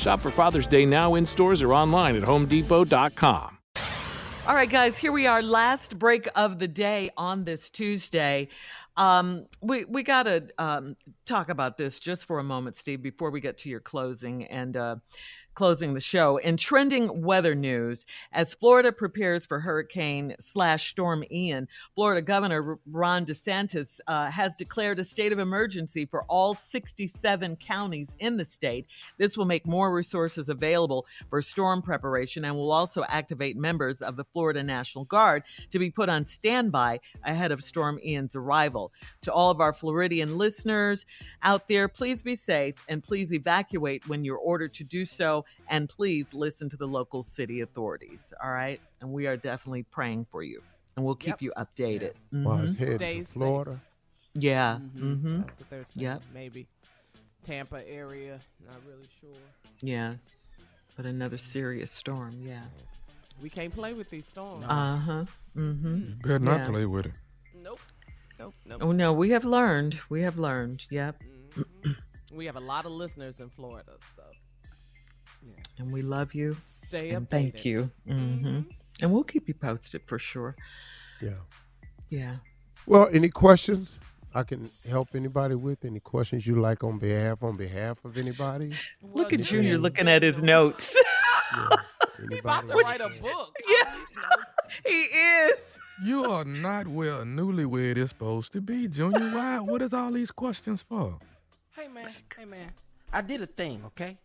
Shop for Father's Day now in stores or online at homedepot.com. All right, guys, here we are. Last break of the day on this Tuesday. Um, we we got to um, talk about this just for a moment, Steve, before we get to your closing and uh, closing the show. In trending weather news, as Florida prepares for Hurricane slash Storm Ian, Florida Governor Ron DeSantis uh, has declared a state of emergency for all 67 counties in the state. This will make more resources available for storm preparation and will also activate members of the Florida National Guard to be put on standby ahead of Storm Ian's arrival. To all of our Floridian listeners out there, please be safe and please evacuate when you're ordered to do so and please listen to the local city authorities. All right. And we are definitely praying for you and we'll keep Yep. you updated. Well, it's headed Stay to safe. Florida. Yeah. Mhm. hmm That's what they're saying. Yep. Maybe Tampa area. Not really sure. Yeah. But another serious storm. Yeah. We can't play with these storms. Uh huh. Mm-hmm. Better not Yeah. play with it. Nope. Nope. Nope. Oh, no. We have learned. We have learned. Yep. We have a lot of listeners in Florida, so And we love you. stay And updated. thank you. hmm And we'll keep you posted for sure. Yeah. Yeah. Well, any questions I can help anybody with? Any questions you like on behalf on behalf of anybody? Look at Junior looking at his notes. Anybody? To write a book. Yeah. he is. You are not where a newlywed is supposed to be, Junior. Why? What is all these questions for? Hey man, hey man, I did a thing, okay?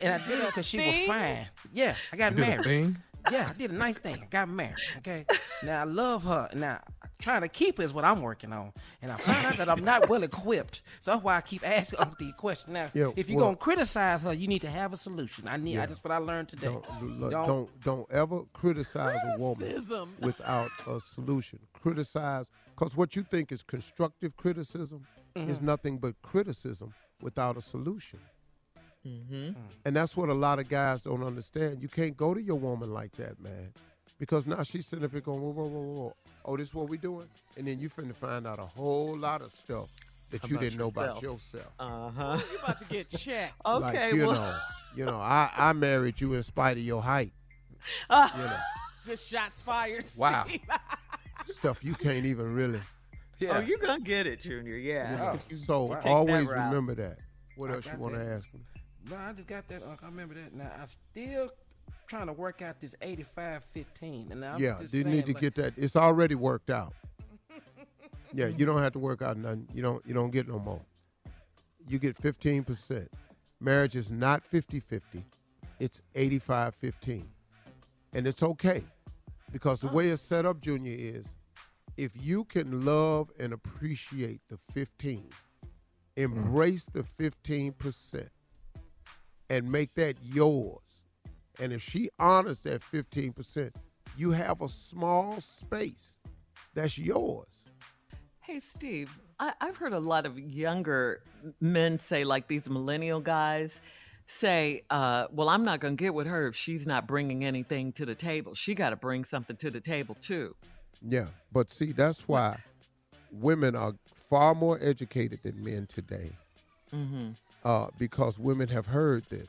And I did it because she was fine. Yeah, I got You did a married. thing? Yeah, I did a nice thing. I got married. Okay. Now I love her. Now trying to keep her is what I'm working on. And I found out that I'm not well equipped. So that's why I keep asking her these questions. Now, Yeah, if you're well- gonna criticize her, you need to have a solution. I need. Yeah. That's what I learned today. Don't, look, don't don't ever criticize a woman without a solution. Criticize because what you think is constructive criticism is Mm-hmm. nothing but criticism without a solution. Mm-hmm. And that's what a lot of guys don't understand. You can't go to your woman like that, man. Because now she's sitting up here going, whoa, whoa, whoa, whoa. Oh, this is what we doing? And then you finna find out a whole lot of stuff that you didn't know about yourself. yourself. Uh-huh. You about to get checked. okay. like, you know, you know, I, I married you in spite of your height. you know, Just shots fired. Wow. Stuff you can't even really. Yeah. Oh, you're gonna get it, Junior. Yeah. you know. You So take that always remember that. What I else you want to that. ask me? No, I just got that. Unc. I remember that. Now I still trying to work out this 85-15. And I'm yeah, just you saying, need to like, get that. It's already worked out. yeah, you don't have to work out nothing. You don't. You don't get no more. You get fifteen percent. Marriage is not 50-50. It's 85-15. and it's okay because the way it's set up, Junior, is if you can love and appreciate the fifteen, mm. embrace the fifteen percent, and make that yours. And if she honors that 15%, you have a small space that's yours. Hey, Steve, I, I've heard a lot of younger men say, like these millennial guys, say, uh, well, I'm not going to get with her if she's not bringing anything to the table. She got to bring something to the table, too. Yeah, but see, that's why women are far more educated than men today Mm-hmm. Uh, because women have heard this.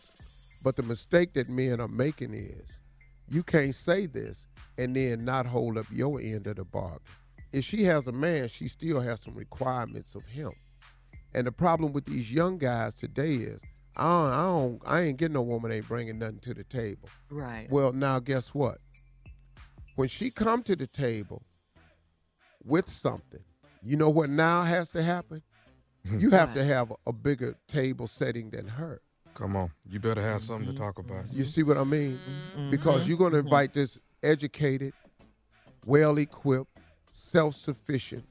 But the mistake that men are making is you can't say this and then not hold up your end of the bargain. If she has a man, she still has some requirements of him. And the problem with these young guys today is I don't, I don't, I ain't getting no woman ain't bringing nothing to the table. Right. Well, now guess what? When she come to the table with something, you know what now has to happen? You have to have a bigger table setting than her. Come on, you better have something to talk about. You see what I mean? Mm-hmm. Because you're going to invite this educated, well equipped, self sufficient,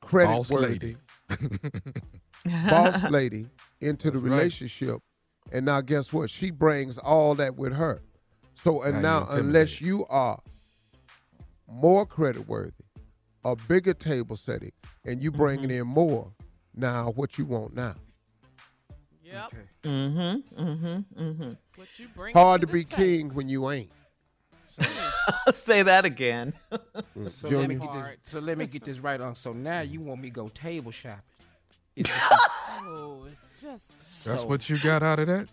credit worthy lady. boss lady into the That's right. relationship. And now, guess what? She brings all that with her. So, and Now now, unless you are more credit worthy, a bigger table setting, and you bringing in more, now what you want now? Yep. Mm-hmm. Mm-hmm. Mm-hmm. What you bring Hard to the be table. king when you ain't. Say that again. So let, me get this, so let me get this right on. So now you want me to go table shopping? It's- Oh, it's just. That's so- what you got out of that?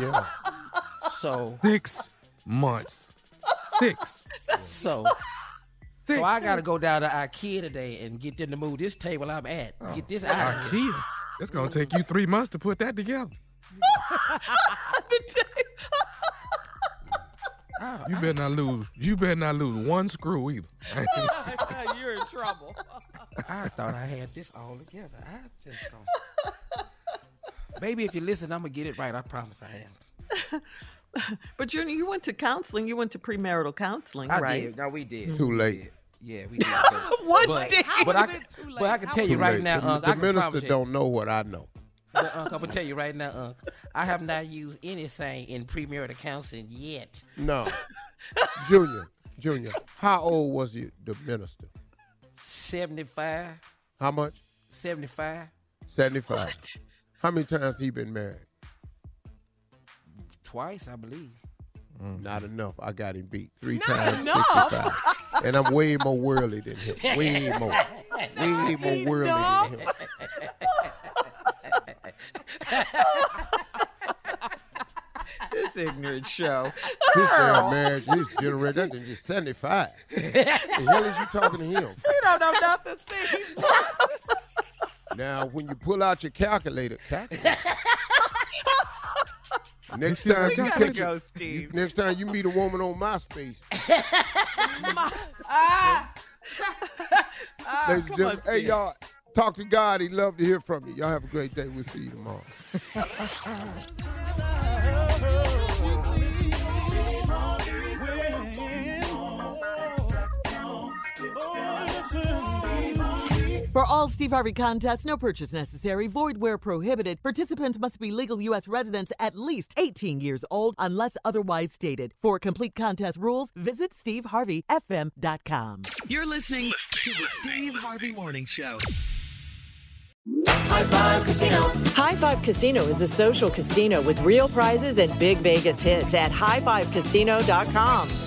Yeah. So Six months. Six. so. So I gotta go down to IKEA today and get them to move this table I'm at. Oh. Get this out. IKEA. It's gonna take you three months to put that together. You better not lose. You better not lose one screw either. You're in trouble. I thought I had this all together. I just don't. Maybe if you listen, I'm gonna get it right. I promise I am. But Junior, you went to counseling. You went to premarital counseling, I right? did. No, we did. Too late. Yeah, we did. One but, day. But I, is it but I can tell you right late. now, the, Unc, the minister don't know what I know. But, Unc, I'm gonna tell you right now, Unc, I have not used anything in premarital counseling yet. No. Junior, Junior, how old was you, the minister? 75, How much? 75, 75. How many times he been married? Twice, I believe. Mm. Not enough. I got him beat three Not times, enough. 65. And I'm way more worldly than him. Way more. Way more worldly than him. This ignorant show. This damn marriage, this generation, that thing just 75. the hell is you talking to him? You don't know nothing, Steve. Now, when you pull out your calculator, calculator. next time you catch go, it, Steve. you- next time you meet a woman on MySpace, ladies and ah. come gentlemen, on, hey y'all, talk to God. He'd love to hear from you. Y'all have a great day. We'll see you tomorrow. For all Steve Harvey contests, no purchase necessary, void where prohibited. Participants must be legal U.S. residents at least 18 years old unless otherwise stated. For complete contest rules, visit SteveHarveyFM.com. You're listening to the Steve Harvey Morning Show. High Five Casino. High Five Casino is a social casino with real prizes and big Vegas hits at highfivecasino.com.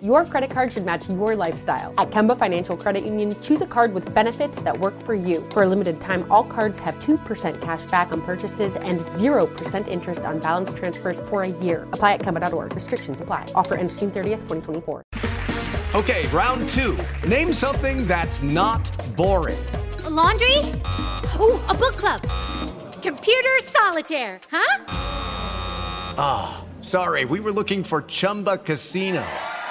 Your credit card should match your lifestyle. At Kemba Financial Credit Union, choose a card with benefits that work for you. For a limited time, all cards have 2% cash back on purchases and 0% interest on balance transfers for a year. Apply at Kemba.org. Restrictions apply. Offer ends June 30th, 2024. Okay, round two. Name something that's not boring. A laundry? Ooh, a book club. Computer solitaire, huh? Ah, oh, sorry, we were looking for Chumba Casino.